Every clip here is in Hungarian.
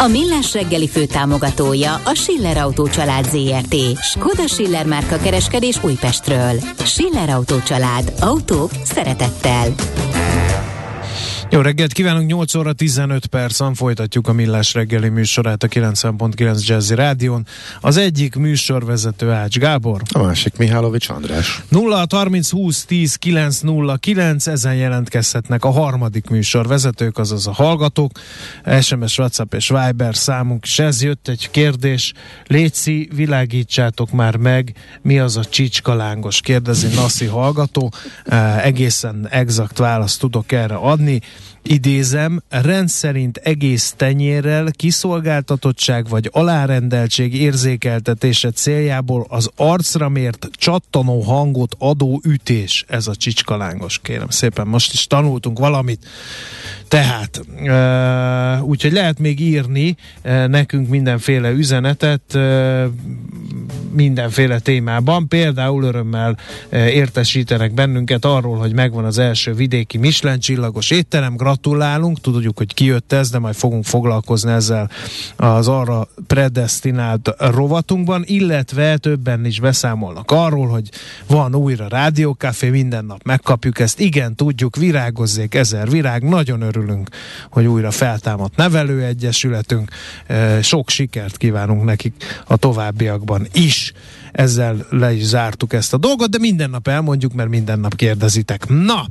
A Millás reggeli fő támogatója a Schiller Autó család ZRT. Skoda Schiller márka kereskedés Újpestről. Schiller Autó család. Autók szeretettel. Jó reggelt kívánunk, 8 óra 15 percen folytatjuk a Millás reggeli műsorát a 90.9 Jazzy Rádion. Az egyik műsorvezető Ács Gábor. A másik Mihálovics András. 0 30 20 10 9 0 9, ezen jelentkezhetnek a harmadik műsorvezetők, azaz a hallgatók. SMS, WhatsApp és Viber számunk is ez jött egy kérdés. Léci, világítsátok már meg, mi az a csicskalángos, kérdezi Naszi hallgató. E, egészen exakt választ tudok erre adni idézem, rendszerint egész tenyérrel kiszolgáltatottság vagy alárendeltség érzékeltetése céljából az arcra mért csattanó hangot adó ütés. Ez a csicskalángos, kérem szépen. Most is tanultunk valamit. Tehát, úgyhogy lehet még írni nekünk mindenféle üzenetet mindenféle témában. Például örömmel uh, értesítenek bennünket arról, hogy megvan az első vidéki Michelin csillagos étterem. Gratulálunk, tudjuk, hogy kijött ez, de majd fogunk foglalkozni ezzel az arra predestinált rovatunkban, illetve többen is beszámolnak arról, hogy van újra rádiókafé, minden nap megkapjuk ezt. Igen, tudjuk, virágozzék ezer virág, nagyon örülünk, hogy újra feltámadt nevelőegyesületünk. Sok sikert kívánunk nekik a továbbiakban is. Ezzel le is zártuk ezt a dolgot, de minden nap elmondjuk, mert minden nap kérdezitek. Na,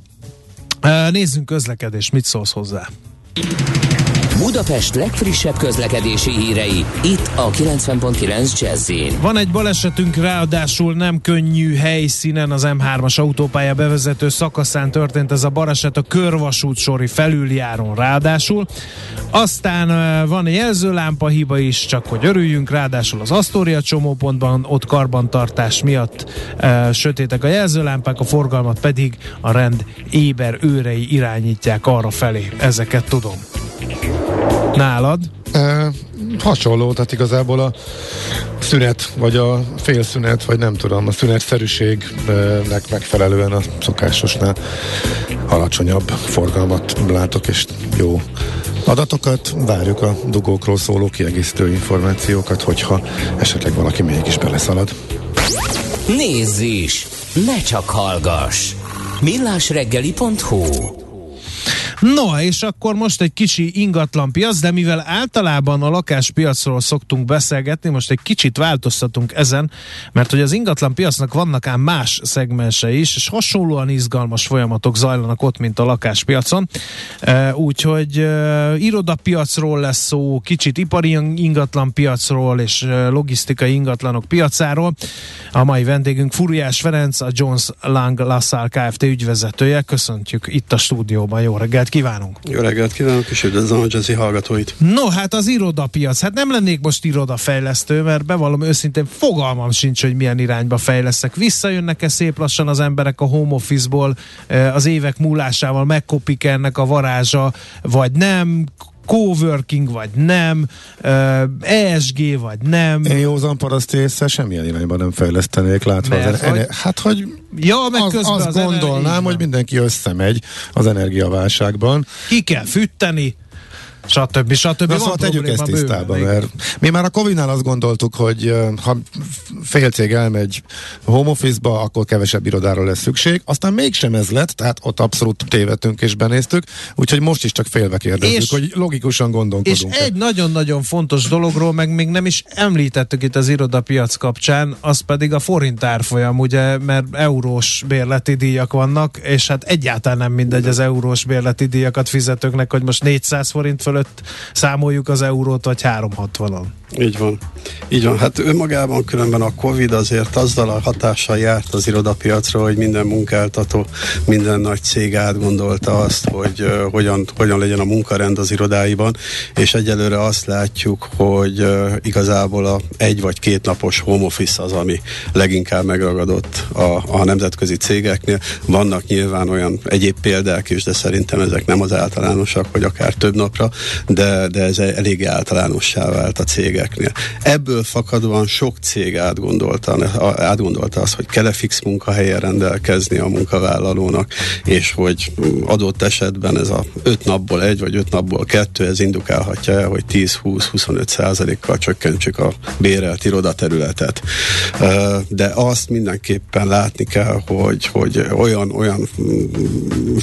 nézzünk közlekedést, mit szólsz hozzá? Budapest legfrissebb közlekedési hírei, itt a 90.9 jazz Van egy balesetünk, ráadásul nem könnyű helyszínen az M3-as autópálya bevezető szakaszán történt ez a baleset a körvasút sori felüljáron ráadásul. Aztán van egy jelzőlámpa hiba is, csak hogy örüljünk, ráadásul az Astoria csomópontban ott karbantartás miatt e, sötétek a jelzőlámpák, a forgalmat pedig a rend éber őrei irányítják arra felé. Ezeket tudom. Nálad? E, hasonló, tehát igazából a szünet, vagy a félszünet, vagy nem tudom, a szünetszerűségnek megfelelően a szokásosnál alacsonyabb forgalmat látok, és jó adatokat, várjuk a dugókról szóló kiegészítő információkat, hogyha esetleg valaki mégis beleszalad. Nézz is! Ne csak hallgass! millásreggeli.hu No, és akkor most egy kicsi ingatlan piac, de mivel általában a lakáspiacról szoktunk beszélgetni, most egy kicsit változtatunk ezen, mert hogy az ingatlan piacnak vannak ám más szegmense is, és hasonlóan izgalmas folyamatok zajlanak ott, mint a lakáspiacon. Úgyhogy irodapiacról lesz szó, kicsit ipari ingatlan piacról és logisztikai ingatlanok piacáról. A mai vendégünk Furiás Ferenc, a Jones Lang LaSalle Kft. ügyvezetője. Köszöntjük itt a stúdióban. Jó reggelt! Reggelt kívánunk! Jó reggelt kívánok, és üdvözlöm a jazzy hallgatóit! No, hát az irodapiac, hát nem lennék most irodafejlesztő, mert bevallom őszintén fogalmam sincs, hogy milyen irányba fejleszek. Visszajönnek-e szép lassan az emberek a home office-ból eh, az évek múlásával, megkopik ennek a varázsa, vagy nem, coworking vagy nem, ESG vagy nem. Én józan paraszt észre semmilyen irányban nem fejlesztenék, látva Mert, az hogy... Hát, hogy ja, meg az, azt az gondolnám, energi... hogy mindenki összemegy az energiaválságban. Ki kell fütteni, stb. stb. Na, szóval tegyük ezt tisztába, mert mi már a Covid-nál azt gondoltuk, hogy ha fél cég elmegy home office-ba, akkor kevesebb irodára lesz szükség. Aztán mégsem ez lett, tehát ott abszolút tévedtünk és benéztük, úgyhogy most is csak félve kérdezzük, és, hogy logikusan gondolkodunk. És egy nagyon-nagyon fontos dologról, meg még nem is említettük itt az irodapiac kapcsán, az pedig a forint árfolyam, ugye, mert eurós bérleti díjak vannak, és hát egyáltalán nem mindegy az eurós bérleti díjakat fizetőknek, hogy most 400 forint fölött számoljuk az eurót, vagy 360-on. Így van. Így van. Hát önmagában különben a Covid azért azzal a hatással járt az irodapiacra, hogy minden munkáltató, minden nagy cég átgondolta azt, hogy uh, hogyan, hogyan legyen a munkarend az irodáiban, és egyelőre azt látjuk, hogy uh, igazából a egy vagy két napos home office az, ami leginkább megragadott a, a nemzetközi cégeknél. Vannak nyilván olyan egyéb példák is, de szerintem ezek nem az általánosak, hogy akár több napra, de, de ez elég általánossá vált a cégek cégeknél. Ebből fakadóan sok cég átgondolta, átgondolta azt, hogy kell-e fix munkahelyen rendelkezni a munkavállalónak, és hogy adott esetben ez a öt napból egy, vagy öt napból kettő, ez indukálhatja el, hogy 10-20-25 százalékkal csökkentsük a bérelt irodaterületet. De azt mindenképpen látni kell, hogy, hogy olyan, olyan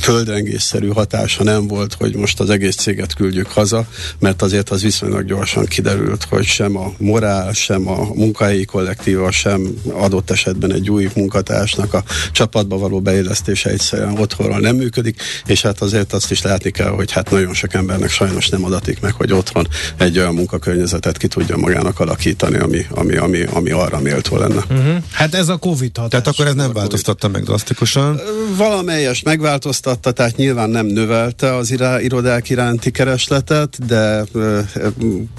földrengésszerű hatása nem volt, hogy most az egész céget küldjük haza, mert azért az viszonylag gyorsan kiderült, hogy sem a morál, sem a munkahelyi kollektíva, sem adott esetben egy új munkatársnak a csapatba való beillesztése egyszerűen otthonról nem működik, és hát azért azt is látni kell, hogy hát nagyon sok embernek sajnos nem adatik meg, hogy otthon egy olyan munkakörnyezetet ki tudja magának alakítani, ami, ami, ami, ami arra méltó lenne. Uh-huh. Hát ez a Covid hatás. Tehát akkor ez nem változtatta meg drasztikusan? Valamelyes megváltoztatta, tehát nyilván nem növelte az irodák iránti keresletet, de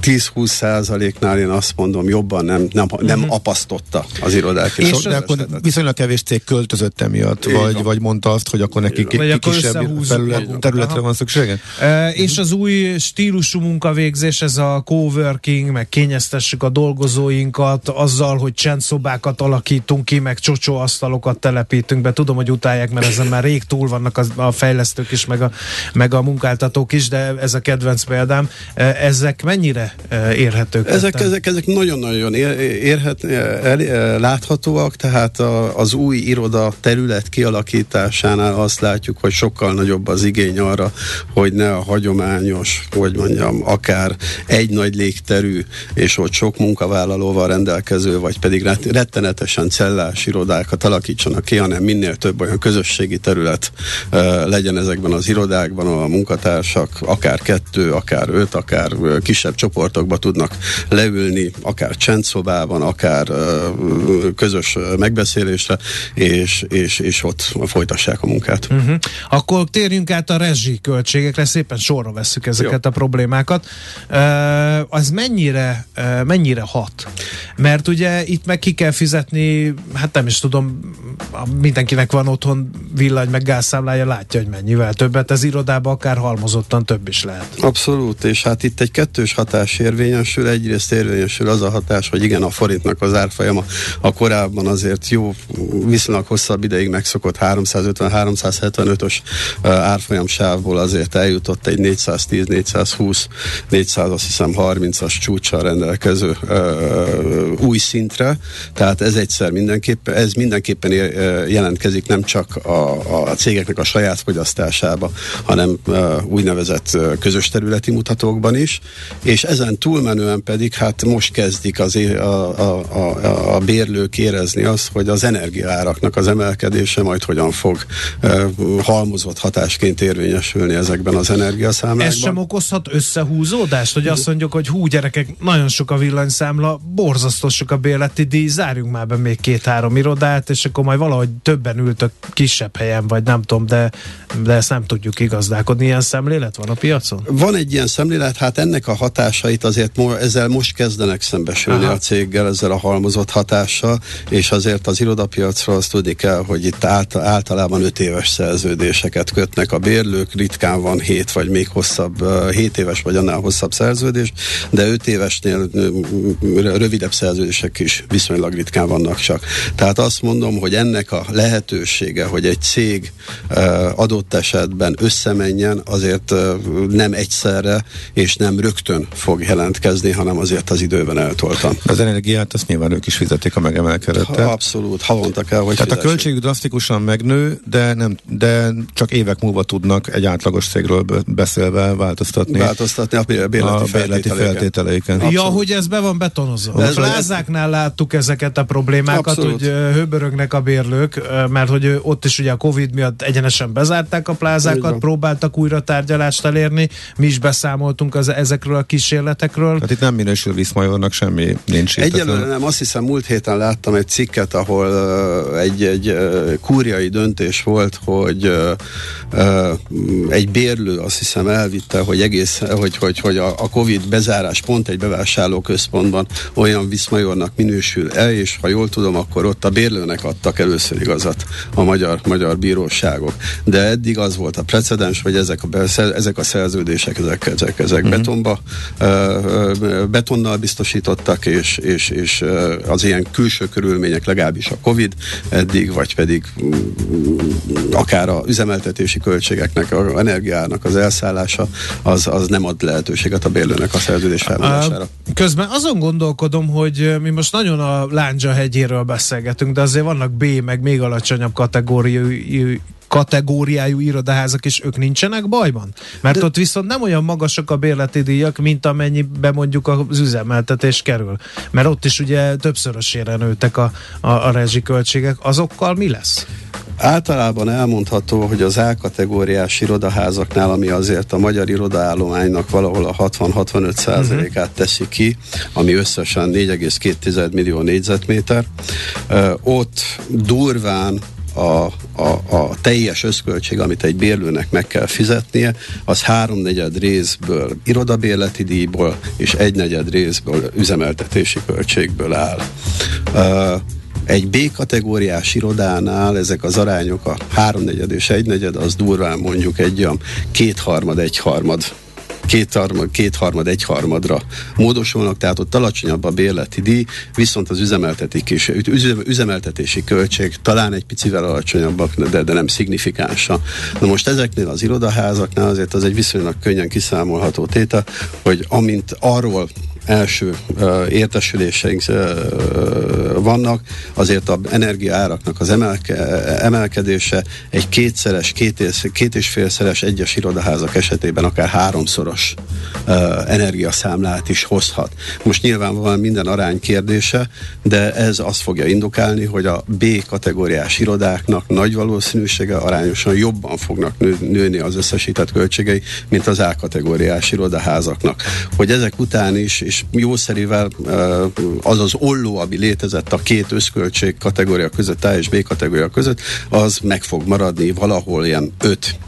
10-20 százaléknál én azt mondom, jobban nem, nem, nem uh-huh. apasztotta az irodák. És, de akkor viszonylag kevés cég költözött emiatt, vagy, vagy mondta azt, hogy akkor nekik egy kisebb felület, területre van szüksége? E, és az új stílusú munkavégzés, ez a coworking, meg kényeztessük a dolgozóinkat azzal, hogy csendszobákat alakítunk ki, meg csocsóasztalokat telepítünk be. Tudom, hogy utálják, mert ezen már rég túl vannak a, a fejlesztők is, meg a, meg a munkáltatók is, de ez a kedvenc példám. Ezek mennyire érhető ezek, ezek, ezek nagyon-nagyon érhet, el, láthatóak, tehát a, az új iroda terület kialakításánál azt látjuk, hogy sokkal nagyobb az igény arra, hogy ne a hagyományos, hogy mondjam, akár egy nagy légterű, és ott sok munkavállalóval rendelkező, vagy pedig rettenetesen cellás irodákat alakítsanak ki, hanem minél több olyan közösségi terület legyen ezekben az irodákban, ahol a munkatársak akár kettő, akár öt, akár kisebb csoportokba tudnak leülni, akár csendszobában, akár közös megbeszélésre, és, és, és ott folytassák a munkát. Uh-huh. Akkor térjünk át a rezsi költségekre, szépen sorra veszük ezeket Jó. a problémákat. Az mennyire, mennyire hat? Mert ugye itt meg ki kell fizetni, hát nem is tudom, mindenkinek van otthon villany meg gázszámlája, látja, hogy mennyivel többet, ez irodában akár halmozottan több is lehet. Abszolút, és hát itt egy kettős hatás érvényesül, egyrészt érvényesül az a hatás, hogy igen, a forintnak az árfolyama a korábban azért jó, viszonylag hosszabb ideig megszokott 350-375-ös árfolyam sávból azért eljutott egy 410-420, 400 azt hiszem 30-as csúcsal rendelkező új szintre, tehát ez egyszer mindenképpen, ez mindenképpen jelentkezik nem csak a, a cégeknek a saját fogyasztásába, hanem úgynevezett közös területi mutatókban is, és ezen túlmenően pedig hát most kezdik az, a, a, a, a bérlők érezni azt, hogy az energiaáraknak az emelkedése majd hogyan fog halmozott hatásként érvényesülni ezekben az energiaszámlákban. Ez sem okozhat összehúzódást, hogy azt mondjuk, hogy hú gyerekek, nagyon sok a villanyszámla, borzasztó sok a bérleti díj, zárjunk már be még két-három irodát, és akkor majd valahogy többen ültök kisebb helyen, vagy nem tudom, de, de ezt nem tudjuk igazdálkodni. Ilyen szemlélet van a piacon? Van egy ilyen szemlélet, hát ennek a hatásait azért ezzel most kezdenek szembesülni Aha. a céggel, ezzel a halmozott hatással, és azért az irodapiacról azt tudni kell, hogy itt általában 5 éves szerződéseket kötnek a bérlők, ritkán van 7 vagy még hosszabb, 7 éves vagy annál hosszabb szerződés, de 5 évesnél rövidebb szerződések is viszonylag ritkán vannak csak. Tehát azt mondom, hogy ennek a lehetősége, hogy egy cég adott esetben összemenjen, azért nem egyszerre és nem rögtön fog jelentkezni, hanem azért az időben eltoltam. Az energiát azt nyilván ők is fizetik a megemelkedettel. Ha, abszolút, havonta kell, hogy Tehát fizessék. a költségük drasztikusan megnő, de, nem, de csak évek múlva tudnak egy átlagos cégről beszélve változtatni. Változtatni a bérleti, a bérleti feltételeiken. Ja, hogy ez be van betonozva. A plázáknál láttuk ezeket a problémákat, abszolút. hogy hőbörögnek a bérlők, mert hogy ott is ugye a Covid miatt egyenesen bezárták a plázákat, próbáltak újra tárgyalást elérni, mi is beszámoltunk az, ezekről a kísérletekről. Hát itt nem minősül Viszmajornak semmi nincs. Egyelőre nem, azt hiszem múlt héten láttam egy cikket, ahol uh, egy, egy uh, kúriai döntés volt, hogy uh, uh, egy bérlő azt hiszem elvitte, hogy egész, hogy, hogy, hogy a, a Covid bezárás pont egy bevásárlóközpontban olyan Viszmajornak minősül el, és ha jól tudom, akkor ott a bérlőnek adtak először igazat a magyar, magyar bíróságok. De eddig az volt a precedens, hogy ezek a, ezek a szerződések, ezek, ezek, ezek uh-huh. betonba, betonnal biztosítottak, és, és, és az ilyen külső körülmények, legalábbis a Covid eddig, vagy pedig mm, akár a üzemeltetési költségeknek, a energiának az elszállása, az, az nem ad lehetőséget a bérlőnek a szerződés felmondására. Közben azon gondolkodom, hogy mi most nagyon a Lándzsa hegyéről beszélgetünk, de azért vannak B, meg még alacsonyabb kategóriai kategóriájú irodaházak, és ők nincsenek bajban? Mert De... ott viszont nem olyan magasak a bérleti díjak, mint amennyibe mondjuk az üzemeltetés kerül. Mert ott is ugye többszörösére nőttek a, a, a rezsiköltségek. Azokkal mi lesz? Általában elmondható, hogy az A-kategóriás irodaházaknál, ami azért a magyar irodaállománynak valahol a 60-65 százalékát teszi ki, ami összesen 4,2 millió négyzetméter, ott durván a, a, a teljes összköltség, amit egy bérlőnek meg kell fizetnie, az háromnegyed részből irodabérleti díjból és egynegyed részből üzemeltetési költségből áll. Uh, egy B kategóriás irodánál ezek az arányok a háromnegyed és egynegyed, az durván mondjuk egy olyan kétharmad, egyharmad kétharmad, kétharmad, egyharmadra módosulnak, tehát ott alacsonyabb a bérleti díj, viszont az üzemeltetési, üzemeltetési költség talán egy picivel alacsonyabbak, de, de nem szignifikánsa. Na most ezeknél az irodaházaknál azért az egy viszonylag könnyen kiszámolható tétel, hogy amint arról első uh, értesüléseink vannak, azért a energiaáraknak az emelke, emelkedése egy kétszeres, két és, két és félszeres egyes irodaházak esetében akár háromszoros uh, energiaszámlát is hozhat. Most nyilvánvalóan minden arány kérdése, de ez azt fogja indukálni, hogy a B kategóriás irodáknak nagy valószínűsége arányosan jobban fognak nő, nőni az összesített költségei, mint az A kategóriás irodaházaknak. Hogy ezek után is, és jószerivel az az olló, ami létezett a két összköltség kategória között, A és B kategória között, az meg fog maradni valahol ilyen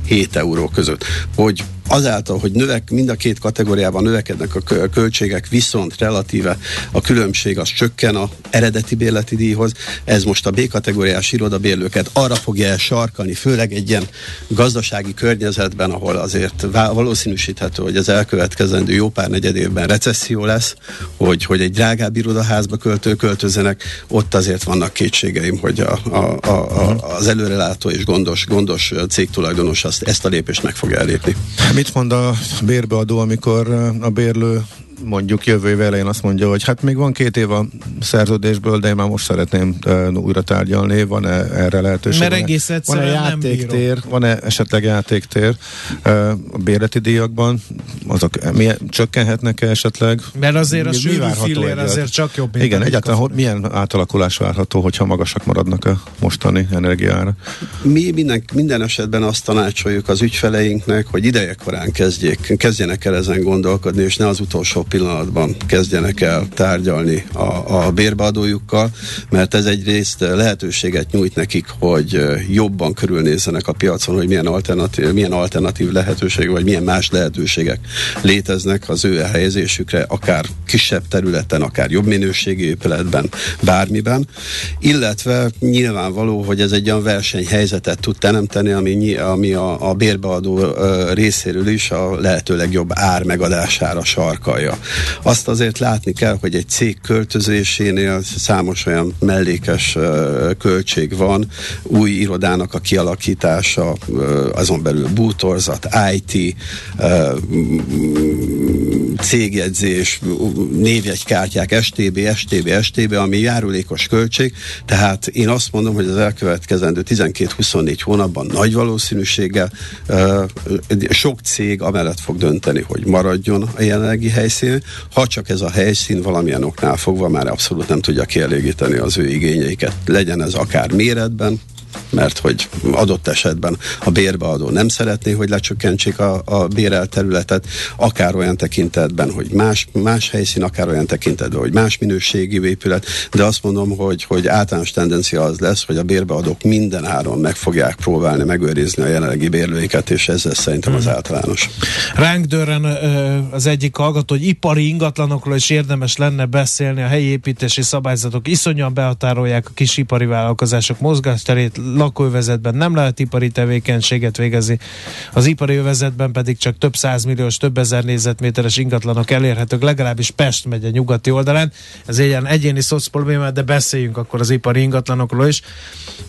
5-7 euró között. Hogy azáltal, hogy növek, mind a két kategóriában növekednek a költségek, viszont relatíve a különbség az csökken a eredeti bérleti díjhoz, ez most a B kategóriás irodabérlőket arra fogja sarkani, főleg egy ilyen gazdasági környezetben, ahol azért valószínűsíthető, hogy az elkövetkezendő jó pár negyed évben recesszió lesz, hogy, hogy egy drágább irodaházba költő költözenek, ott azért vannak kétségeim, hogy a, a, a, a, az előrelátó és gondos, gondos cégtulajdonos azt, ezt a lépést meg fogja elépni. Mit mond a bérbeadó, amikor a bérlő mondjuk jövő év elején azt mondja, hogy hát még van két év a szerződésből, de én már most szeretném uh, újra tárgyalni, van-e erre lehetőség? Mert egész egyszerűen van-e játéktér, van-e esetleg játéktér uh, a bérleti díjakban? Azok milyen, csökkenhetnek-e esetleg? Mert azért a sűrű fillér azért csak jobb. Igen, egyáltalán hogy milyen átalakulás várható, hogyha magasak maradnak a mostani energiára? Mi minden, minden esetben azt tanácsoljuk az ügyfeleinknek, hogy idejekorán kezdjék, kezdjenek el ezen gondolkodni, és ne az utolsó pillanatban kezdjenek el tárgyalni a, a bérbeadójukkal, mert ez egyrészt lehetőséget nyújt nekik, hogy jobban körülnézzenek a piacon, hogy milyen alternatív, milyen alternatív lehetőség, vagy milyen más lehetőségek léteznek az ő helyezésükre, akár kisebb területen, akár jobb minőségi épületben, bármiben, illetve nyilvánvaló, hogy ez egy olyan versenyhelyzetet tud teremteni, ami, ami a, a bérbeadó részéről is a lehető legjobb ár megadására sarkalja. Azt azért látni kell, hogy egy cég költözésénél számos olyan mellékes költség van, új irodának a kialakítása, azon belül bútorzat, IT, cégjegyzés, névjegykártyák, STB, STB, STB, ami járulékos költség, tehát én azt mondom, hogy az elkövetkezendő 12-24 hónapban nagy valószínűséggel sok cég amellett fog dönteni, hogy maradjon a jelenlegi helyszín, ha csak ez a helyszín valamilyen oknál fogva már abszolút nem tudja kielégíteni az ő igényeiket. Legyen ez akár méretben, mert hogy adott esetben a bérbeadó nem szeretné, hogy lecsökkentsék a, a bérel területet, akár olyan tekintetben, hogy más, más helyszín, akár olyan tekintetben, hogy más minőségi épület, de azt mondom, hogy, hogy általános tendencia az lesz, hogy a bérbeadók minden áron meg fogják próbálni megőrizni a jelenlegi bérlőiket, és ez szerintem az hmm. általános. Ránk dörren az egyik hallgató, hogy ipari ingatlanokról is érdemes lenne beszélni, a helyi építési szabályzatok iszonyan behatárolják a kis ipari vállalkozások mozgásterét, lakóövezetben nem lehet ipari tevékenységet végezni, az ipari övezetben pedig csak több százmilliós, több ezer négyzetméteres ingatlanok elérhetők, legalábbis Pest megye nyugati oldalán. Ez egy ilyen egyéni szocprobléma, de beszéljünk akkor az ipari ingatlanokról is,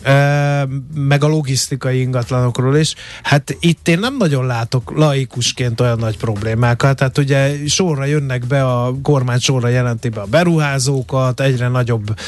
e, meg a logisztikai ingatlanokról is. Hát itt én nem nagyon látok laikusként olyan nagy problémákat. Tehát ugye sorra jönnek be, a kormány sorra jelenti be a beruházókat, egyre nagyobb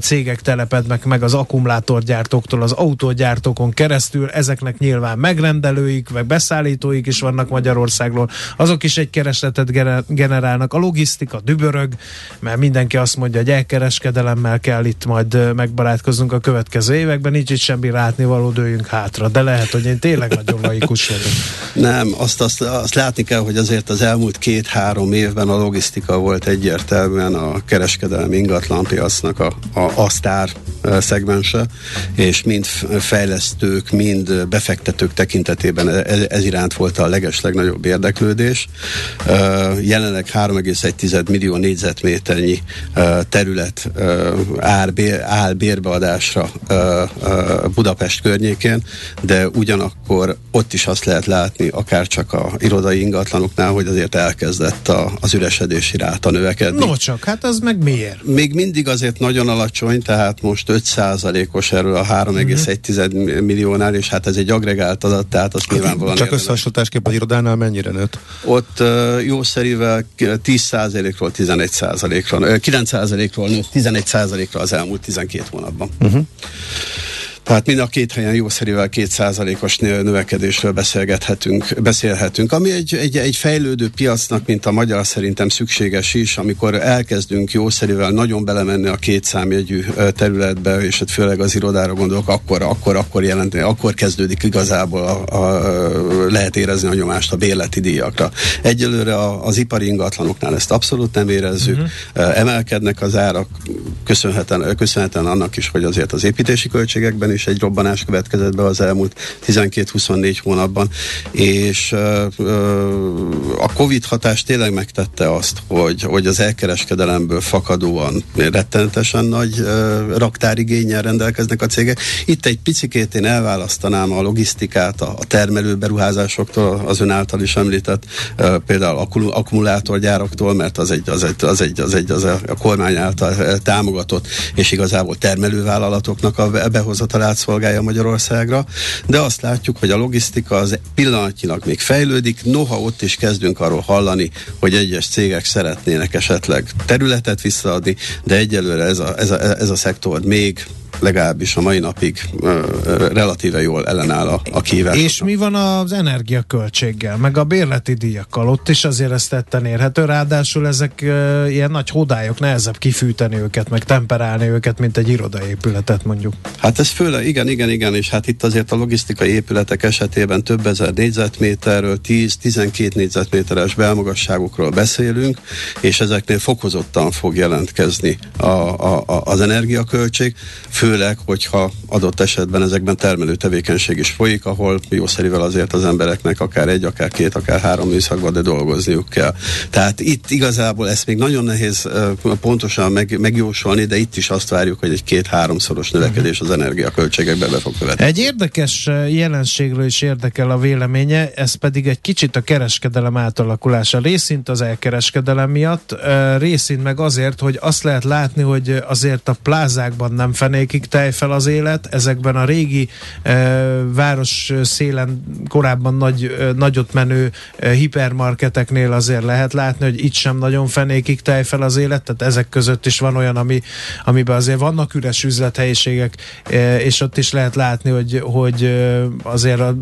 cégek telepednek meg az akkumulátorgyártóktól az autógyártókon keresztül, ezeknek nyilván megrendelőik, meg beszállítóik is vannak Magyarországról, azok is egy keresletet generálnak. A logisztika dübörög, mert mindenki azt mondja, hogy elkereskedelemmel kell itt majd megbarátkoznunk a következő években, nincs itt semmi való dőjünk hátra, de lehet, hogy én tényleg nagyon laikus vagyok. Nem, azt, azt, azt látni kell, hogy azért az elmúlt két-három évben a logisztika volt egyértelműen a kereskedelmi ingatlanpiacnak a, a, a sztár szegmense, és mind fejlesztők, mind befektetők tekintetében ez, ez iránt volt a leges legnagyobb érdeklődés. Jelenleg 3,1 millió négyzetméternyi terület áll, bérbeadásra Budapest környékén, de ugyanakkor ott is azt lehet látni, akár csak a irodai ingatlanoknál, hogy azért elkezdett a, az üresedési ráta növekedni. No csak, hát az meg miért? Még mindig azért nagyon alacsony, tehát most 5%-os erről a 3,1 uh-huh. milliónál, és hát ez egy agregált adat, tehát azt nyilvánvalóan Csak összehasonlításképp az irodánál mennyire nőtt? Ott jószerivel 10%-ról 11%-ra, 9%-ról nőtt 11%-ra az elmúlt 12 hónapban. Uh-huh. Tehát mind a két helyen jószerűvel kétszázalékos növekedésről beszélgethetünk, beszélhetünk, ami egy, egy, egy fejlődő piacnak, mint a magyar szerintem szükséges is, amikor elkezdünk jószerűvel nagyon belemenni a két számjegyű területbe, és hát főleg az irodára gondolok, akkor, akkor, akkor jelenti, akkor kezdődik igazából a, a, lehet érezni a nyomást a bérleti díjakra. Egyelőre a, az ipari ingatlanoknál ezt abszolút nem érezzük, uh-huh. emelkednek az árak, köszönhetően, köszönhetően annak is, hogy azért az építési költségekben is egy robbanás következett be az elmúlt 12-24 hónapban, és a Covid hatás tényleg megtette azt, hogy, hogy az elkereskedelemből fakadóan rettenetesen nagy raktárigényel rendelkeznek a cégek. Itt egy picikét én elválasztanám a logisztikát a, termelő beruházásoktól, az ön által is említett például akkumulátorgyároktól, mert az egy, az egy, az egy, az egy az a kormány által támogatott és igazából termelővállalatoknak a behozatalát család szolgálja Magyarországra, de azt látjuk, hogy a logisztika az pillanatnyilag még fejlődik, noha ott is kezdünk arról hallani, hogy egyes cégek szeretnének esetleg területet visszaadni, de egyelőre ez a, ez a, ez a szektor még legalábbis a mai napig ö, relatíve jól ellenáll a, a kívás. És mi van az energiaköltséggel, meg a bérleti díjakkal? Ott is azért ezt tetten érhető, ráadásul ezek ö, ilyen nagy hodályok, nehezebb kifűteni őket, meg temperálni őket, mint egy irodaépületet mondjuk. Hát ez főleg, igen, igen, igen, és hát itt azért a logisztikai épületek esetében több ezer négyzetméterről, 10-12 négyzetméteres belmagasságokról beszélünk, és ezeknél fokozottan fog jelentkezni a, a, a, az energiaköltség, fő főleg, hogyha adott esetben ezekben termelő tevékenység is folyik, ahol jószerivel azért az embereknek akár egy, akár két, akár három műszakban, de dolgozniuk kell. Tehát itt igazából ezt még nagyon nehéz pontosan meg, megjósolni, de itt is azt várjuk, hogy egy két-háromszoros növekedés az energiaköltségekbe be fog követni. Egy érdekes jelenségről is érdekel a véleménye, ez pedig egy kicsit a kereskedelem átalakulása. Részint az elkereskedelem miatt, részint meg azért, hogy azt lehet látni, hogy azért a plázákban nem fenékig folyik tejfel az élet, ezekben a régi város szélen korábban nagy, nagyot menő hipermarketeknél azért lehet látni, hogy itt sem nagyon fenékig tejfel az élet, tehát ezek között is van olyan, ami, amiben azért vannak üres üzlethelyiségek, és ott is lehet látni, hogy, hogy azért a,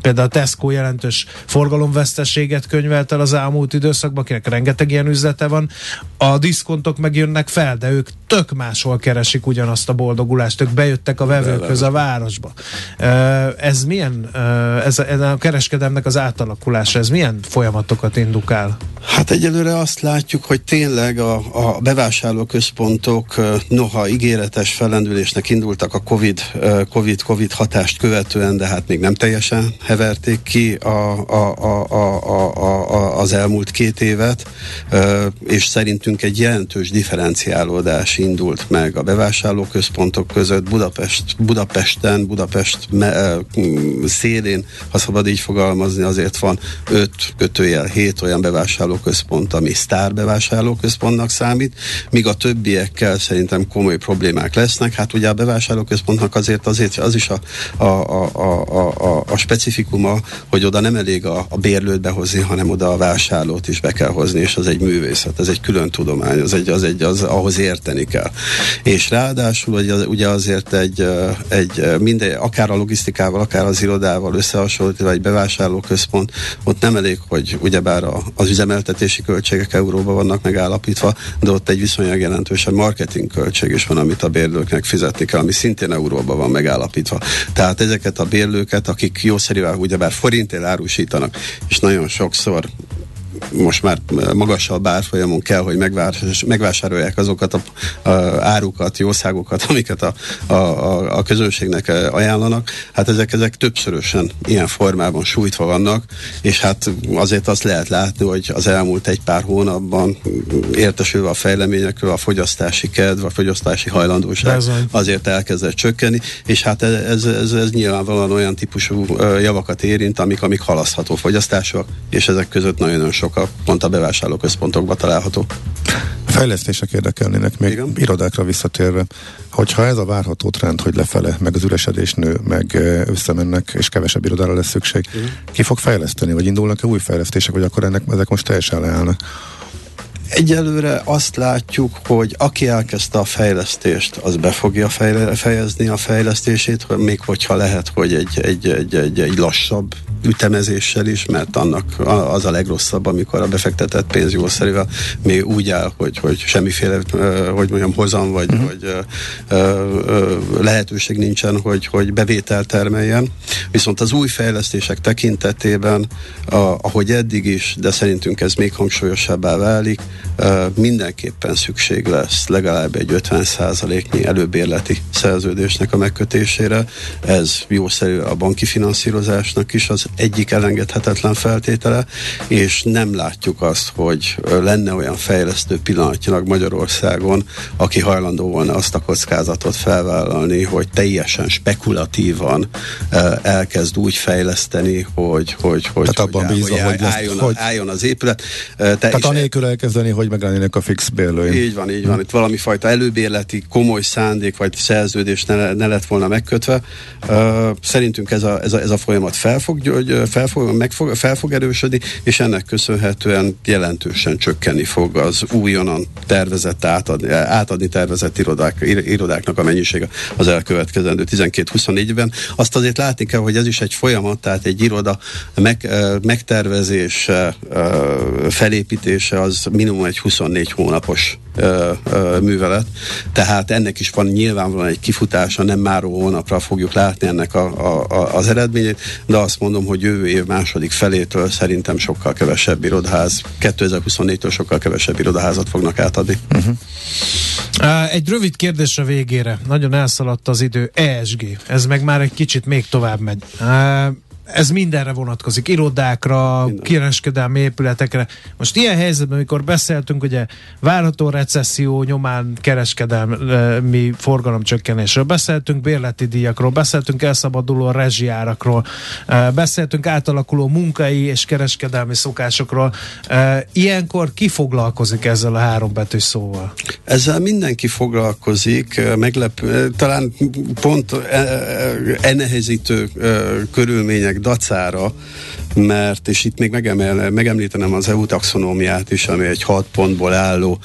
például a Tesco jelentős forgalomveszteséget könyvelt el az elmúlt időszakban, akinek rengeteg ilyen üzlete van. A diszkontok megjönnek fel, de ők tök máshol keresik ugyanazt a boldog csomagolást, ők bejöttek a vevőkhöz a városba. Ez milyen, ez, ez a kereskedelmnek az átalakulása, ez milyen folyamatokat indukál? Hát egyelőre azt látjuk, hogy tényleg a, a bevásárlóközpontok noha ígéretes fellendülésnek indultak a COVID, COVID, COVID hatást követően, de hát még nem teljesen heverték ki a, a, a, a, a, a, az elmúlt két évet, és szerintünk egy jelentős differenciálódás indult meg a bevásárlóközpontok között Budapest, Budapesten, Budapest me, szélén, ha szabad így fogalmazni, azért van öt kötőjel, hét olyan bevásárlóközpont, ami sztár bevásárlóközpontnak számít, míg a többiekkel szerintem komoly problémák lesznek. Hát ugye a bevásárlóközpontnak azért, azért az is a, a, a, a, a, a specifikuma, hogy oda nem elég a, a bérlőt behozni, hanem oda a vásárlót is be kell hozni, és az egy művészet, ez egy külön tudomány, az egy, az egy, az, ahhoz érteni kell. És ráadásul ugye, ugye azért egy, egy minden, akár a logisztikával, akár az irodával összehasonlítva egy bevásárlóközpont, ott nem elég, hogy ugyebár a, az üzemeltetési költségek euróban vannak megállapítva, de ott egy viszonylag jelentős marketing költség is van, amit a bérlőknek fizetni kell, ami szintén euróban van megállapítva. Tehát ezeket a bérlőket, akik jószerűen ugyebár forintért árusítanak, és nagyon sokszor most már magasabb árfolyamon kell, hogy megvásárolják azokat a, a árukat, jószágokat, amiket a, a, a, a közönségnek ajánlanak. Hát ezek, ezek többszörösen ilyen formában sújtva vannak, és hát azért azt lehet látni, hogy az elmúlt egy pár hónapban értesülve a fejleményekről a fogyasztási kedv, a fogyasztási hajlandóság Bezony. azért elkezdett csökkenni, és hát ez, ez, ez, ez nyilvánvalóan olyan típusú javakat érint, amik, amik halasztható fogyasztások, és ezek között nagyon-nagyon sok a, pont a bevásárlóközpontokban található. Fejlesztések érdekelnének még Igen. irodákra visszatérve. Hogyha ez a várható trend, hogy lefele, meg az üresedés nő, meg összemennek, és kevesebb irodára lesz szükség, Igen. ki fog fejleszteni, vagy indulnak-e új fejlesztések, vagy akkor ennek ezek most teljesen leállnak? Egyelőre azt látjuk, hogy aki elkezdte a fejlesztést, az be fogja fejezni a fejlesztését, még hogyha lehet, hogy egy, egy, egy, egy, egy lassabb ütemezéssel is, mert annak az a legrosszabb, amikor a befektetett pénz jószerűvel még úgy áll, hogy, hogy semmiféle, hogy mondjam, hozam, vagy, uh-huh. vagy lehetőség nincsen, hogy, hogy bevétel termeljen. Viszont az új fejlesztések tekintetében, a, ahogy eddig is, de szerintünk ez még hangsúlyosabbá válik, mindenképpen szükség lesz legalább egy 50%-nyi előbérleti szerződésnek a megkötésére. Ez jószerű a banki finanszírozásnak is az egyik elengedhetetlen feltétele, és nem látjuk azt, hogy lenne olyan fejlesztő pillanatnyilag Magyarországon, aki hajlandó volna azt a kockázatot felvállalni, hogy teljesen spekulatívan elkezd úgy fejleszteni, hogy, hogy, hogy, Tehát abban hogy, bízva, hogy, álljon, hogy álljon az épület. Te Tehát anélkül elkezdeni, hogy meglennének a fix bérlőim. Így van, így van. Itt valami fajta előbérleti, komoly szándék vagy szerződés ne, ne lett volna megkötve. Uh, szerintünk ez a, ez a, ez a folyamat fel fog, fel fog, meg fog, fel fog erősödni, és ennek köszönhetően jelentősen csökkenni fog az újonnan tervezett átadni, átadni tervezett irodák, irodáknak a mennyisége az elkövetkezendő 12-24-ben. Azt azért látni kell, hogy ez is egy folyamat, tehát egy iroda meg, megtervezése, felépítése az minimum egy 24 hónapos művelet, tehát ennek is van nyilvánvalóan egy kifutása, nem már hónapra fogjuk látni ennek a, a, az eredményét, de azt mondom, hogy jövő év második felétől szerintem sokkal kevesebb irodház, 2024-től sokkal kevesebb irodaházat fognak átadni. Uh-huh. Egy rövid kérdésre végére, nagyon elszaladt az idő, ESG, ez meg már egy kicsit még tovább megy. Ez mindenre vonatkozik, irodákra, Minden. kereskedelmi épületekre. Most ilyen helyzetben, amikor beszéltünk, ugye várható recesszió nyomán kereskedelmi forgalomcsökkenésről, beszéltünk bérleti díjakról, beszéltünk elszabaduló rezsiárakról, beszéltünk átalakuló munkai és kereskedelmi szokásokról. Ilyenkor ki foglalkozik ezzel a három betű szóval? Ezzel mindenki foglalkozik, meglep, talán pont ennehezítő körülmények dacára mert, és itt még megemel, megemlítenem az EU taxonómiát is, ami egy hat pontból álló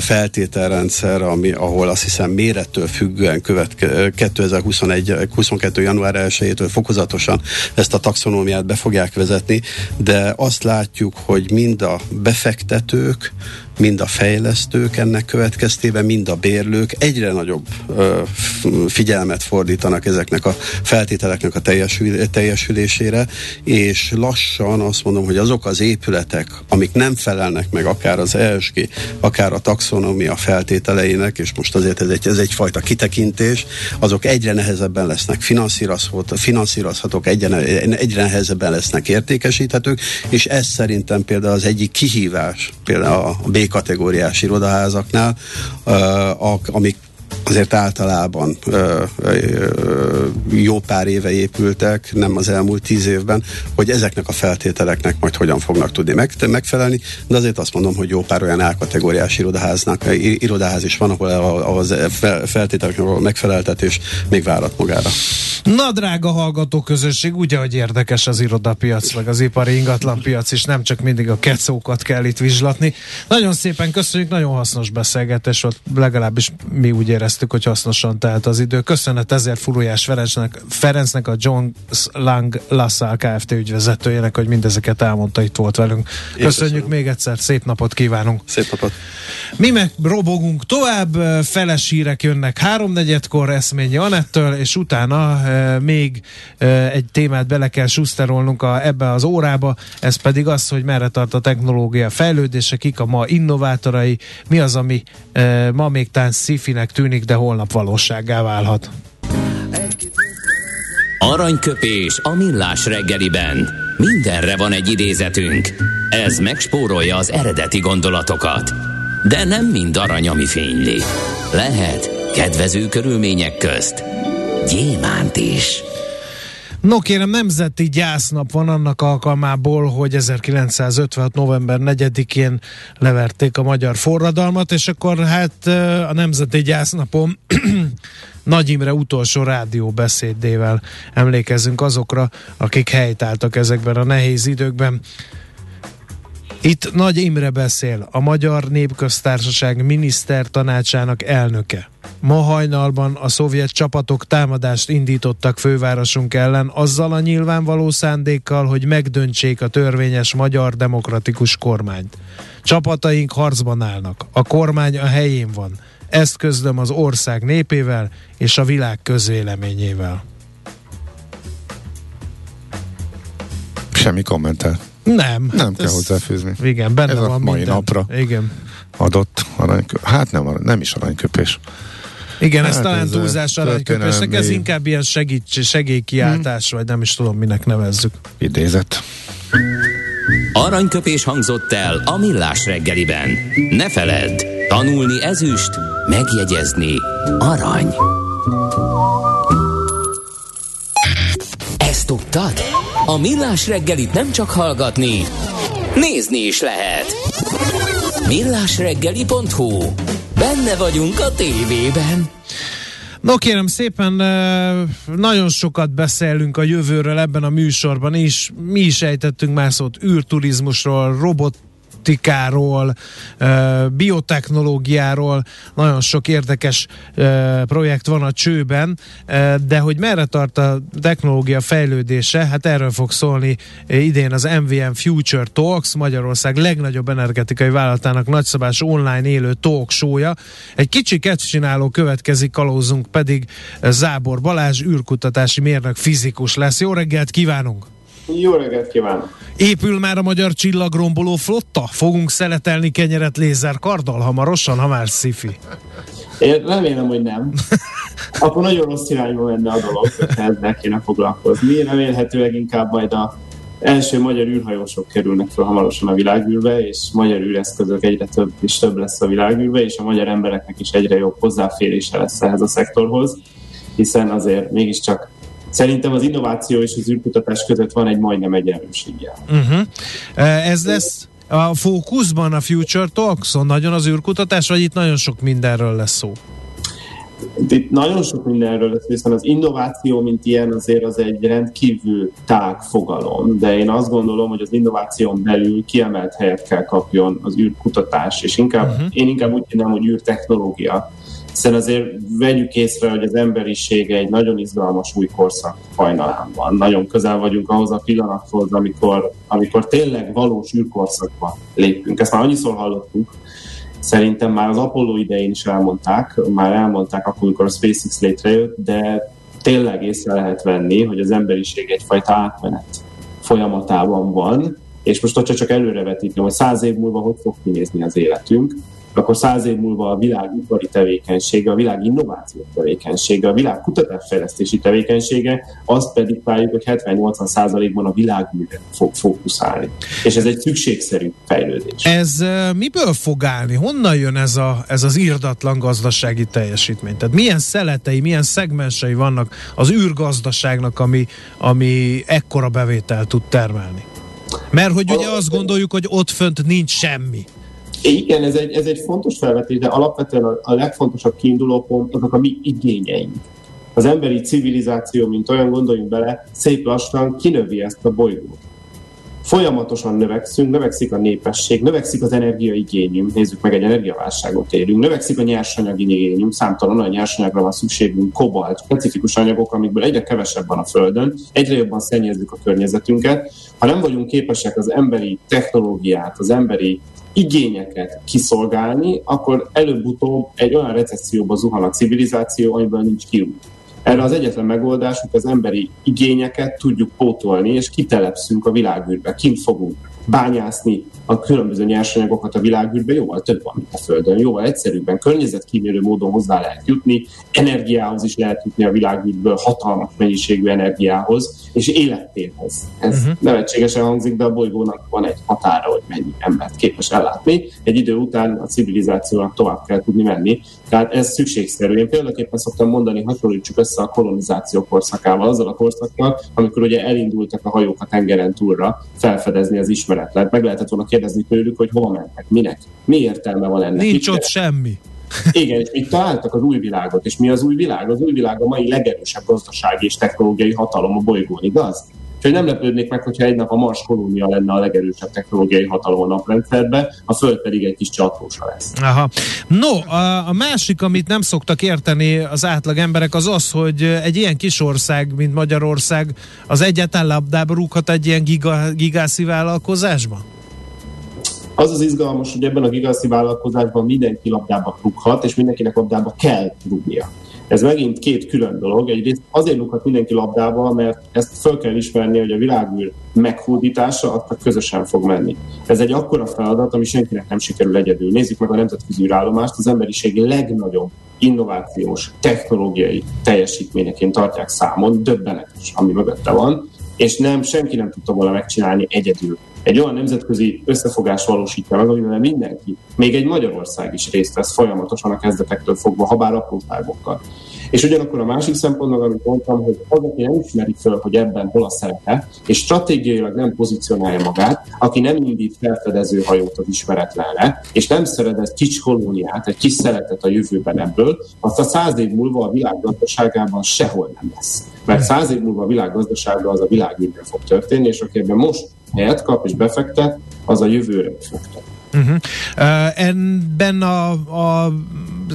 feltételrendszer, ami, ahol azt hiszem mérettől függően követke, 2021 22. január 1-től fokozatosan ezt a taxonómiát be fogják vezetni, de azt látjuk, hogy mind a befektetők, mind a fejlesztők ennek következtében, mind a bérlők egyre nagyobb ö, figyelmet fordítanak ezeknek a feltételeknek a teljesül, teljesülésére, és lassan azt mondom, hogy azok az épületek, amik nem felelnek meg akár az ESG, akár a taxonomia feltételeinek, és most azért ez, egy, ez egyfajta kitekintés, azok egyre nehezebben lesznek finanszírozhatók, egyre, egyre nehezebben lesznek értékesíthetők, és ez szerintem például az egyik kihívás, például a B kategóriás irodaházaknál, amik azért általában ö, ö, jó pár éve épültek, nem az elmúlt tíz évben, hogy ezeknek a feltételeknek majd hogyan fognak tudni meg, megfelelni, de azért azt mondom, hogy jó pár olyan A-kategóriás irodaháznak, irodaház is van, ahol az feltételeknek a megfeleltetés még várat magára. Na, drága hallgató közösség, ugye, hogy érdekes az irodapiac, meg az ipari ingatlanpiac is, nem csak mindig a kecókat kell itt vizslatni. Nagyon szépen köszönjük, nagyon hasznos beszélgetés volt, legalábbis mi úgy éreztük, hogy hasznosan telt az idő. Köszönet ezért Furujás Ferencnek, Ferencnek a John Lang LaSalle Kft. ügyvezetőjének, hogy mindezeket elmondta, itt volt velünk. Köszönjük még egyszer, szép napot kívánunk. Szép napot. Mi meg robogunk tovább, feles hírek jönnek háromnegyedkor Eszményi Anettől, és utána e, még e, egy témát bele kell suszterolnunk a, ebbe az órába, ez pedig az, hogy merre tart a technológia fejlődése, kik a ma innovátorai, mi az, ami e, ma még tán szifinek tűnik, de holnap valósággá válhat. Aranyköpés a millás reggeliben. Mindenre van egy idézetünk. Ez megspórolja az eredeti gondolatokat. De nem mind arany, ami fényli. Lehet kedvező körülmények közt gyémánt is. No kérem, nemzeti gyásznap van annak alkalmából, hogy 1956. november 4-én leverték a magyar forradalmat, és akkor hát a nemzeti gyásznapon Nagy Imre utolsó rádióbeszédével emlékezünk azokra, akik helytáltak ezekben a nehéz időkben. Itt Nagy Imre beszél, a Magyar Népköztársaság miniszter tanácsának elnöke. Ma hajnalban a szovjet csapatok támadást indítottak fővárosunk ellen azzal a nyilvánvaló szándékkal, hogy megdöntsék a törvényes magyar demokratikus kormányt. Csapataink harcban állnak, a kormány a helyén van. Ezt közlöm az ország népével és a világ közvéleményével. Semmi kommentel. Nem. Nem kell hozzáfűzni. Igen, benne Ez van a mai minden. napra Igen. adott aranyköpés. Hát nem, nem is aranyköpés. Igen, Hát ez talán ez túlzás aranyköpésnek, ez inkább ilyen segíts, segélykiáltás, vagy nem is tudom, minek nevezzük. Idézet. Aranyköpés hangzott el a millás reggeliben. Ne feledd, tanulni ezüst, megjegyezni arany. Ezt tudtad? A millás reggelit nem csak hallgatni, nézni is lehet. millásreggeli.hu Benne vagyunk a tévében. No kérem szépen, nagyon sokat beszélünk a jövőről ebben a műsorban is. Mi is ejtettünk már szót űrturizmusról, robot robotikáról, biotechnológiáról, nagyon sok érdekes projekt van a csőben, de hogy merre tart a technológia fejlődése, hát erről fog szólni idén az MVM Future Talks, Magyarország legnagyobb energetikai vállalatának nagyszabású online élő talk show-ja. Egy kicsi csináló következik, kalózunk pedig Zábor Balázs, űrkutatási mérnök, fizikus lesz. Jó reggelt kívánunk! Jó reggelt kívánok! Épül már a magyar csillagromboló flotta? Fogunk szeletelni kenyeret lézerkarddal hamarosan, ha már szifi? Én remélem, hogy nem. Akkor nagyon rossz irányba menne a dolog, hogyha ezzel kéne foglalkozni. Remélhetőleg inkább majd a első magyar űrhajósok kerülnek fel hamarosan a világűrbe, és magyar űreszközök egyre több és több lesz a világűrbe, és a magyar embereknek is egyre jobb hozzáférése lesz ehhez a szektorhoz, hiszen azért mégiscsak Szerintem az innováció és az űrkutatás között van egy majdnem egyenlőségjel. Uh-huh. Ez lesz a fókuszban a Future Talks-on nagyon az űrkutatás, vagy itt nagyon sok mindenről lesz szó? itt nagyon sok mindenről lesz, hiszen az innováció, mint ilyen, azért az egy rendkívül tág fogalom, de én azt gondolom, hogy az innováción belül kiemelt helyet kell kapjon az űrkutatás, és inkább, uh-huh. én inkább úgy hívnám, hogy űrtechnológia. Hiszen azért vegyük észre, hogy az emberiség egy nagyon izgalmas új korszak hajnalán van. Nagyon közel vagyunk ahhoz a pillanathoz, amikor, amikor tényleg valós űrkorszakba lépünk. Ezt már annyiszor hallottuk, Szerintem már az Apollo idején is elmondták, már elmondták akkor, amikor a SpaceX létrejött, de tényleg észre lehet venni, hogy az emberiség egyfajta átmenet folyamatában van, és most hogyha csak előrevetítem, hogy száz év múlva hogy fog kinézni az életünk, akkor száz év múlva a világ ipari tevékenysége, a világ innováció tevékenysége, a világ kutatásfejlesztési tevékenysége, azt pedig várjuk, hogy 70-80 százalékban a világműre fog fókuszálni. És ez egy szükségszerű fejlődés. Ez miből fog állni? Honnan jön ez, a, ez az írdatlan gazdasági teljesítmény? Tehát milyen szeletei, milyen szegmensei vannak az űrgazdaságnak, ami, ami ekkora bevételt tud termelni? Mert hogy ugye azt gondoljuk, hogy ott fönt nincs semmi. Igen, ez egy, ez egy fontos felvetés, de alapvetően a, a legfontosabb kiinduló pont azok a mi igényeink. Az emberi civilizáció, mint olyan, gondoljunk bele, szép lassan kinövi ezt a bolygót. Folyamatosan növekszünk, növekszik a népesség, növekszik az energiaigényünk, nézzük meg, egy energiaválságot élünk, növekszik a nyersanyagi igényünk, számtalan olyan nyersanyagra van szükségünk, kobalt, specifikus anyagok, amikből egyre kevesebb van a Földön, egyre jobban szennyezzük a környezetünket. Ha nem vagyunk képesek az emberi technológiát, az emberi igényeket kiszolgálni, akkor előbb-utóbb egy olyan recesszióba zuhan a civilizáció, amiben nincs kiút. Erre az egyetlen megoldás, hogy az emberi igényeket tudjuk pótolni, és kitelepszünk a világűrbe, kint fogunk bányászni a különböző nyersanyagokat a világűrbe, jóval több van, mint a Földön. Jóval egyszerűbben, környezetkímélő módon hozzá lehet jutni, energiához is lehet jutni a világűrből, hatalmas mennyiségű energiához, és élettérhez. Ez uh-huh. nevetségesen hangzik, de a bolygónak van egy határa, hogy mennyi embert képes ellátni. Egy idő után a civilizációnak tovább kell tudni menni. Tehát ez szükségszerű. Én példaképpen szoktam mondani, hasonlítsuk össze a kolonizáció korszakával, azzal a korszakkal, amikor ugye elindultak a hajók a tengeren túlra felfedezni az ismeretlen. Meg lehetett volna kérdezni tőlük, hogy hova mentek, minek, mi értelme van ennek. Nincs ott semmi. Igen, és itt találtak az új világot. És mi az új világ? Az új világ a mai legerősebb gazdasági és technológiai hatalom a bolygón, igaz? Úgyhogy nem lepődnék meg, hogyha egy nap a Mars kolónia lenne a legerősebb technológiai hatalom a naprendszerben, a Föld pedig egy kis csatósa lesz. Aha. No, a, a másik, amit nem szoktak érteni az átlag emberek, az az, hogy egy ilyen kis ország, mint Magyarország, az egyetlen labdába rúghat egy ilyen giga, gigászi vállalkozásba? Az az izgalmas, hogy ebben a gigászi vállalkozásban mindenki labdába rúghat, és mindenkinek labdába kell rúgnia. Ez megint két külön dolog. Egyrészt azért lukhat mindenki labdába, mert ezt föl kell ismerni, hogy a világűr meghódítása akkor közösen fog menni. Ez egy akkora feladat, ami senkinek nem sikerül egyedül. Nézzük meg a nemzetközi űrállomást, az emberiség legnagyobb innovációs, technológiai teljesítményeként tartják számon, döbbenetes, ami mögötte van, és nem, senki nem tudta volna megcsinálni egyedül egy olyan nemzetközi összefogás valósítja meg, amiben mindenki, még egy Magyarország is részt vesz folyamatosan a kezdetektől fogva, ha bár apróságokkal. És ugyanakkor a másik szempontnak, amit mondtam, hogy az, aki nem ismeri föl, hogy ebben hol a szerepe, és stratégiailag nem pozícionálja magát, aki nem indít felfedező hajót az ismeretlenre, és nem szeretett kis kolóniát, egy kis szeretet a jövőben ebből, azt a száz év múlva a világ gazdaságában sehol nem lesz. Mert száz év múlva a világ gazdasága az a világűrben fog történni, és aki ebben most helyet kap és befektet, az a jövőre fektet. Uh-huh. Uh, ebben a, a,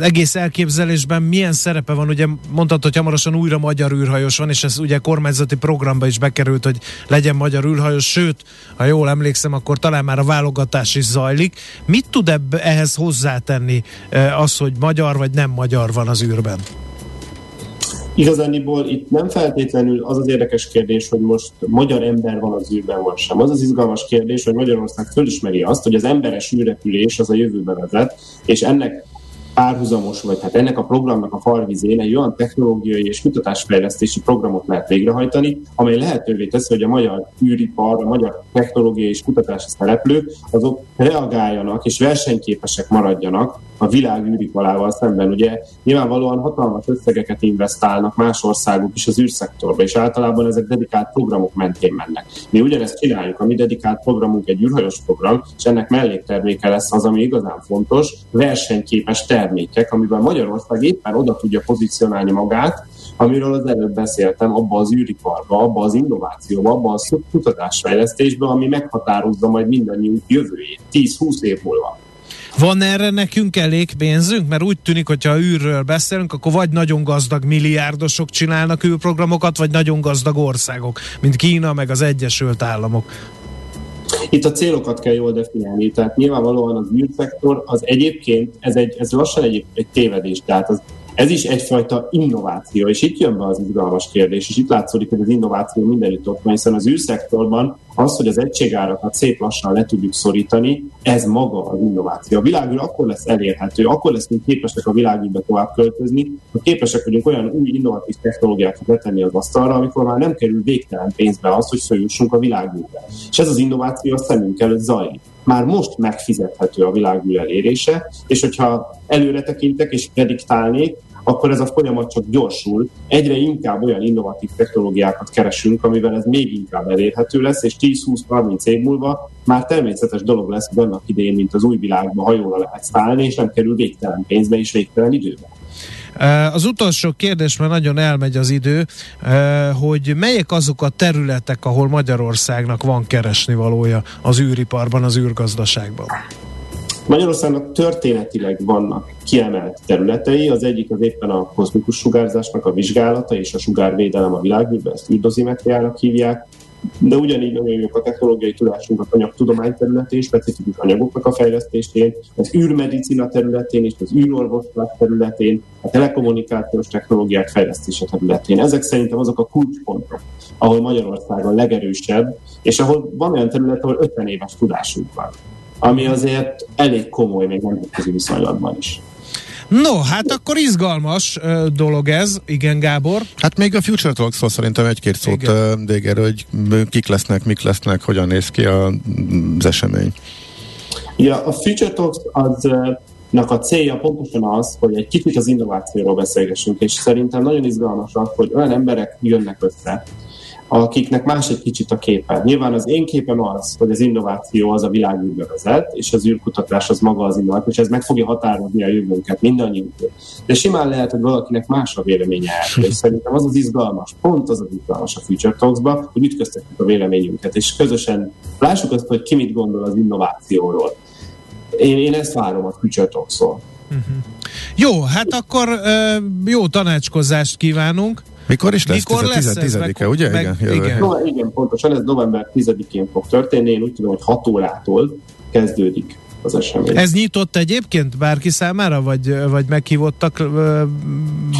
egész elképzelésben milyen szerepe van? Ugye mondtad, hogy hamarosan újra magyar űrhajós van, és ez ugye kormányzati programba is bekerült, hogy legyen magyar űrhajós, sőt, ha jól emlékszem, akkor talán már a válogatás is zajlik. Mit tud ebbe, ehhez hozzátenni az, hogy magyar vagy nem magyar van az űrben? Igazániból itt nem feltétlenül az az érdekes kérdés, hogy most magyar ember van az űrben, vagy sem. Az az izgalmas kérdés, hogy Magyarország fölismeri azt, hogy az emberes űrrepülés az a jövőbe vezet, és ennek párhuzamos, vagy hát ennek a programnak a farvizén egy olyan technológiai és kutatásfejlesztési programot lehet végrehajtani, amely lehetővé teszi, hogy a magyar űripar, a magyar technológiai és kutatási szereplők azok reagáljanak és versenyképesek maradjanak a világ űriparával szemben. Ugye nyilvánvalóan hatalmas összegeket investálnak más országok is az űrszektorba, és általában ezek dedikált programok mentén mennek. Mi ugyanezt csináljuk, a mi dedikált programunk egy űrhajós program, és ennek mellékterméke lesz az, ami igazán fontos, versenyképes termék termékek, amiben Magyarország éppen oda tudja pozícionálni magát, amiről az előbb beszéltem, abba az űriparba, abba az innovációba, abba a kutatásfejlesztésbe, ami meghatározza majd mindannyiunk jövőjét 10-20 év múlva. Van erre nekünk elég pénzünk? Mert úgy tűnik, hogyha űrről beszélünk, akkor vagy nagyon gazdag milliárdosok csinálnak űrprogramokat, vagy nagyon gazdag országok, mint Kína meg az Egyesült Államok. Itt a célokat kell jól definiálni, tehát nyilvánvalóan az űrszektor az egyébként, ez, egy, ez lassan egy, egy tévedés, tehát az ez is egyfajta innováció, és itt jön be az izgalmas kérdés, és itt látszódik, hogy az innováció mindenütt ott van, hiszen az űrszektorban az, hogy az egységárakat szép lassan le tudjuk szorítani, ez maga az innováció. A világűr akkor lesz elérhető, akkor leszünk képesek a világűrbe tovább költözni, hogy képesek vagyunk olyan új innovatív technológiákat letenni az asztalra, amikor már nem kerül végtelen pénzbe az, hogy följussunk a világűrbe. És ez az innováció a szemünk előtt zajlik már most megfizethető a világűr elérése, és hogyha előre tekintek és prediktálnék, akkor ez a folyamat csak gyorsul. Egyre inkább olyan innovatív technológiákat keresünk, amivel ez még inkább elérhető lesz, és 10-20-30 év múlva már természetes dolog lesz, hogy annak idején, mint az új világban hajóra lehet szállni, és nem kerül végtelen pénzbe és végtelen időbe. Az utolsó kérdés, mert nagyon elmegy az idő, hogy melyek azok a területek, ahol Magyarországnak van keresni valója az űriparban, az űrgazdaságban? Magyarországnak történetileg vannak kiemelt területei, az egyik az éppen a kozmikus sugárzásnak a vizsgálata és a sugárvédelem a világűrben, ezt űrdozimetriának hívják, de ugyanígy nagyon a technológiai tudásunk a anyagtudomány területén, specifikus anyagoknak a fejlesztésén, az űrmedicina területén és az űrorvoslás területén, a telekommunikációs technológiák fejlesztése területén. Ezek szerintem azok a kulcspontok, ahol Magyarország a legerősebb, és ahol van olyan terület, ahol 50 éves tudásunk van ami azért elég komoly még nemzetközi viszonylatban is. No, hát akkor izgalmas uh, dolog ez, igen Gábor. Hát még a Future talks szerintem egy-két szót végéről, hogy kik lesznek, mik lesznek, hogyan néz ki a, az esemény. Ja, a Future Talks az nak a célja pontosan az, hogy egy kicsit az innovációról beszélgessünk, és szerintem nagyon izgalmas az, hogy olyan emberek jönnek össze, akiknek más egy kicsit a képe. Nyilván az én képem az, hogy az innováció az a világűrbe vezet, és az űrkutatás az maga az innováció, és ez meg fogja határozni a jövőnket mindannyiunkról. De simán lehet, hogy valakinek más a véleménye erről, és szerintem az az izgalmas, pont az az izgalmas a Future Talks-ba, hogy ütköztetjük a véleményünket, és közösen lássuk azt, hogy ki mit gondol az innovációról. Én, én ezt várom a Future Talks-ról. Uh-huh. Jó, hát akkor jó tanácskozást kívánunk. Mikor is lesz? Mikor 10, lesz 10, 10 meg, ugye? Meg, igen, igen. No, igen, pontosan, ez november 10-én fog történni, én úgy tudom, hogy 6 órától kezdődik az esemény. Ez nyitott egyébként bárki számára, vagy, vagy meghívottak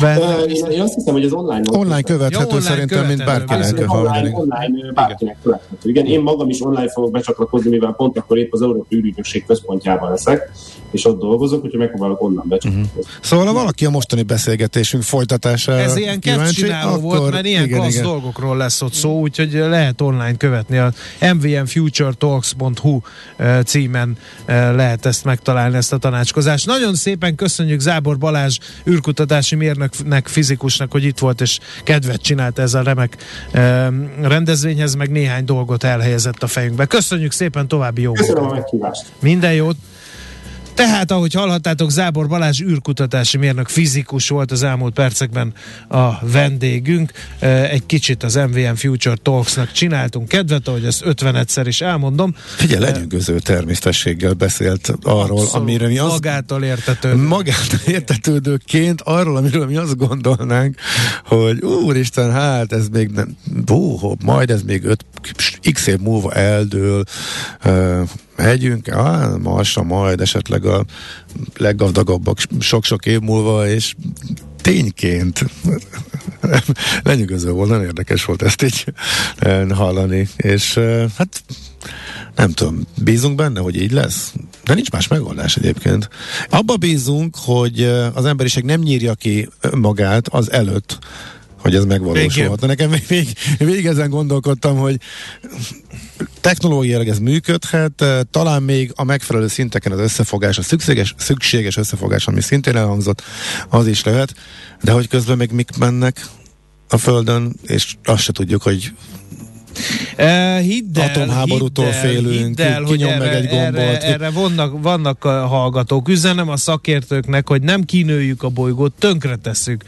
be? Én, én azt hiszem, hogy az online Online követhető ja, online szerintem, mint bárkinek. Online, online bárkinek követhető. Igen, én magam is online fogok becsatlakozni, mivel pont akkor épp az Európai Ürügynökség központjában leszek, és ott dolgozok, úgyhogy megpróbálok onnan becsatlakozni. Uh-huh. Szóval ha valaki a mostani beszélgetésünk folytatása Ez ilyen akkor, volt, mert ilyen igen, igen. dolgokról lesz ott szó, úgyhogy lehet online követni a mvmfuturetalks.hu címen lehet ezt megtalálni, ezt a tanácskozást. Nagyon szépen köszönjük Zábor Balázs űrkutatási mérnöknek, fizikusnak, hogy itt volt, és kedvet csinált ez a remek eh, rendezvényhez, meg néhány dolgot elhelyezett a fejünkbe. Köszönjük szépen, további jó Köszönöm a meghívást. Minden jót! Tehát, ahogy hallhattátok, Zábor Balázs űrkutatási mérnök fizikus volt az elmúlt percekben a vendégünk. Egy kicsit az MVM Future Talks-nak csináltunk kedvet, ahogy ezt 50-szer is elmondom. Figyelj, lenyűgöző természetességgel beszélt arról, Abszolút, amiről mi az... Magától értetődő. Magától értetődőként arról, amiről mi azt gondolnánk, hogy úristen, hát ez még nem, bó, majd ez még öt, x év múlva eldől, megyünk, á, marsa majd esetleg a leggazdagabbak sok-sok év múlva, és tényként lenyűgöző volt, nagyon érdekes volt ezt így hallani, és hát nem tudom, bízunk benne, hogy így lesz? De nincs más megoldás egyébként. Abba bízunk, hogy az emberiség nem nyírja ki magát az előtt, hogy ez megvalósulhat. Nekem még, még, ezen gondolkodtam, hogy technológiailag ez működhet, eh, talán még a megfelelő szinteken az összefogás, a szükséges, szükséges összefogás, ami szintén elhangzott, az is lehet, de hogy közben még mik mennek a Földön, és azt se tudjuk, hogy Uh, hidd el, Atomháborútól hidd el, félünk, hidd el, hogy kinyom meg erre, egy gombot. Erre, erre vannak, vannak a hallgatók. Üzenem a szakértőknek, hogy nem kinőjük a bolygót, tönkretesszük.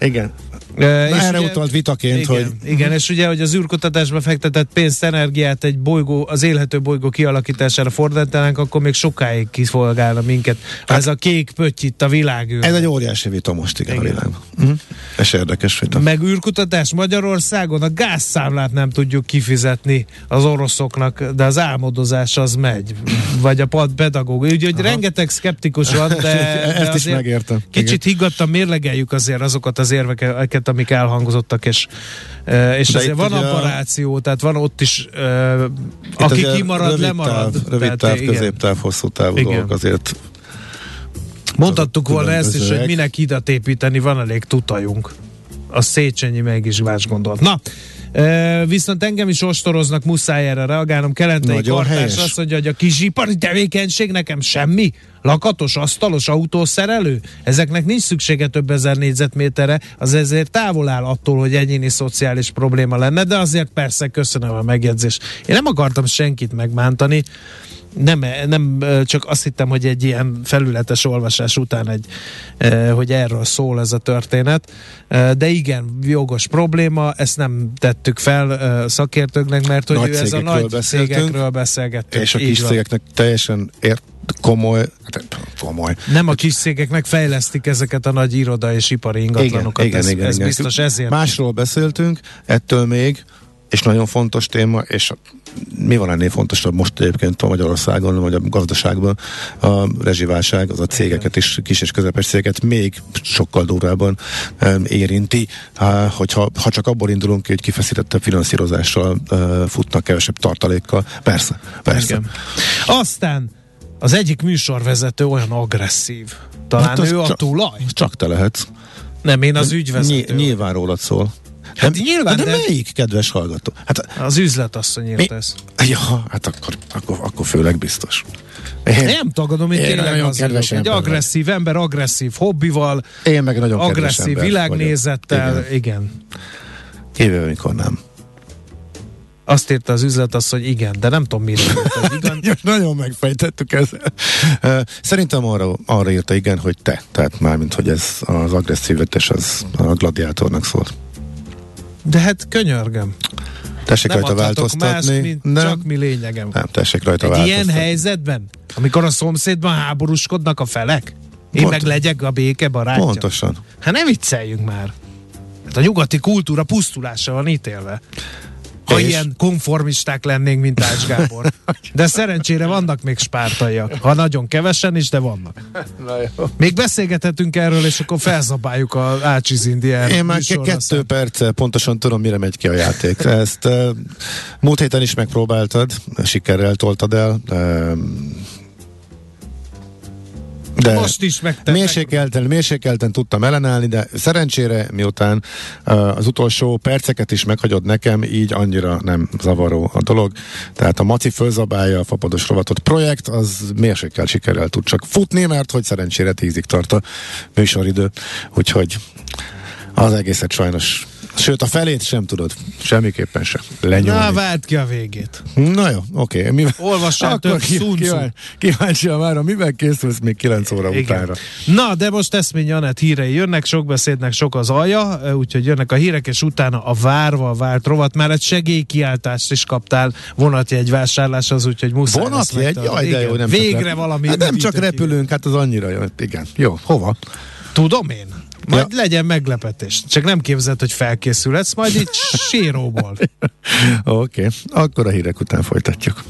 Igen. Na, erre utalt vitaként, igen, hogy... Igen, és ugye, hogy az űrkutatásba fektetett pénzt, energiát egy bolygó, az élhető bolygó kialakítására fordítanánk, akkor még sokáig kiszolgálna minket. Hát, ez a kék pötty itt a világűr. Ez egy óriási vita most, igen, Igen. igen. a világban. Uh-huh. És érdekes vita. Meg űrkutatás Magyarországon a gázszámlát nem tudjuk kifizetni az oroszoknak, de az álmodozás az megy. Vagy a pad pedagóg. Úgyhogy rengeteg szkeptikus van, de, de Ezt is azért megértem. Kicsit higgadtan mérlegeljük azért azokat az érveket, amik elhangozottak, és, és De azért van ugye a- aparáció, tehát van ott is, aki kimarad, lemarad. Táv, rövid Tehát, táv, igen. középtáv, hosszú távú Igen. dolgok azért Mondhattuk volna ezt is, hogy minek hidat építeni, van elég tutajunk. A Széchenyi meg is más gondolt. Na, viszont engem is ostoroznak, muszáj erre reagálnom. Kelentei Nagyon kartárs helyes. azt mondja, hogy a kisipari tevékenység nekem semmi. Lakatos, asztalos, autószerelő? Ezeknek nincs szüksége több ezer négyzetméterre, az ezért távol áll attól, hogy egyéni szociális probléma lenne, de azért persze köszönöm a megjegyzést. Én nem akartam senkit megbántani, nem, nem csak azt hittem, hogy egy ilyen felületes olvasás után egy, hogy erről szól ez a történet, de igen, jogos probléma, ezt nem tettük fel szakértőknek, mert hogy Nagy ő ez a nagy cégekről beszélgettünk. és a kis cégeknek teljesen ért, komoly, hát, komoly. Nem a kis cégeknek fejlesztik ezeket a nagy iroda és ipari ingatlanokat. Igen, ez, igen, ez igen. biztos ezért. Másról beszéltünk, ettől még, és nagyon fontos téma, és mi van ennél fontosabb most egyébként a Magyarországon, vagy a gazdaságban, a rezsiválság, az a cégeket is, kis és közepes cégeket még sokkal durvábban érinti, hogyha ha csak abból indulunk ki, hogy kifeszítettebb finanszírozással futnak kevesebb tartalékkal. Persze, persze. Igen. Aztán az egyik műsorvezető olyan agresszív. Talán Hát ő a tulaj? Csak te lehetsz. Nem, én az ügyvezető. Ny- nyilván rólad szól. Hát nyilván, de, de- de melyik kedves hallgató? Hát Az üzletasszony írt Mi? ezt. Ja, hát akkor, akkor, akkor főleg biztos. Én, Nem tagadom, én, Én tényleg nagyon az vagyok. kedves Egy ember vagy. agresszív ember, agresszív hobbival, én meg nagyon agresszív világnézettel, vagyok. igen. igen. Jövő, amikor nem. Azt írta az üzletasszony, igen, de nem tudom, mire az igen. Nagyon megfejtettük ezt. Szerintem arra, arra írta igen, hogy te. Tehát mármint, hogy ez az agresszívetes az a gladiátornak szól. De hát könyörgöm. Tessék Nem rajta más, változtatni. mint nem, csak mi lényegem. nem, tessék rajta Egy ilyen változtatni. helyzetben, amikor a szomszédban háborúskodnak a felek, én Pont- meg legyek a béke barátja. Pontosan. Hát nem vicceljünk már. Hát a nyugati kultúra pusztulásra van ítélve. Ha És? ilyen konformisták lennénk, mint Ács Gábor. De szerencsére vannak még spártaiak. Ha nagyon kevesen is, de vannak. Na jó. Még beszélgethetünk erről, és akkor felzabáljuk a Ácsiz Indián Én már kettő szem. perce pontosan tudom, mire megy ki a játék. Ezt múlt héten is megpróbáltad, sikerrel toltad el. De Most is megtettek. mérsékelten, mérsékelten tudtam ellenállni, de szerencsére miután uh, az utolsó perceket is meghagyod nekem, így annyira nem zavaró a dolog. Tehát a Maci fölzabálja a fapados rovatot projekt, az mérsékelt sikerrel tud csak futni, mert hogy szerencsére tízig tart a műsoridő. Úgyhogy az egészet sajnos Sőt, a felét sem tudod. Semmiképpen sem. Lenyúlni. Na, várt ki a végét. Na jó, oké. Okay. Mivel... Olvassál több Tzu. kíván, kíváncsi már, a mivel készülsz még 9 óra Igen. utánra. Na, de most Eszmény Janett hírei jönnek, sok beszédnek sok az alja, úgyhogy jönnek a hírek, és utána a várva várt rovat. Már egy segélykiáltást is kaptál vonatjegy vásárláshoz, úgyhogy muszáj Vonatjegy? Jaj, de jó, Igen. nem Végre csak valami. Hát nem csak repülünk, hát az annyira jó. Igen. Jó, hova? Tudom én. Majd Ja. legyen meglepetés. Csak nem képzeld, hogy felkészülhetsz, majd itt séróból. Oké, okay. akkor a hírek után folytatjuk.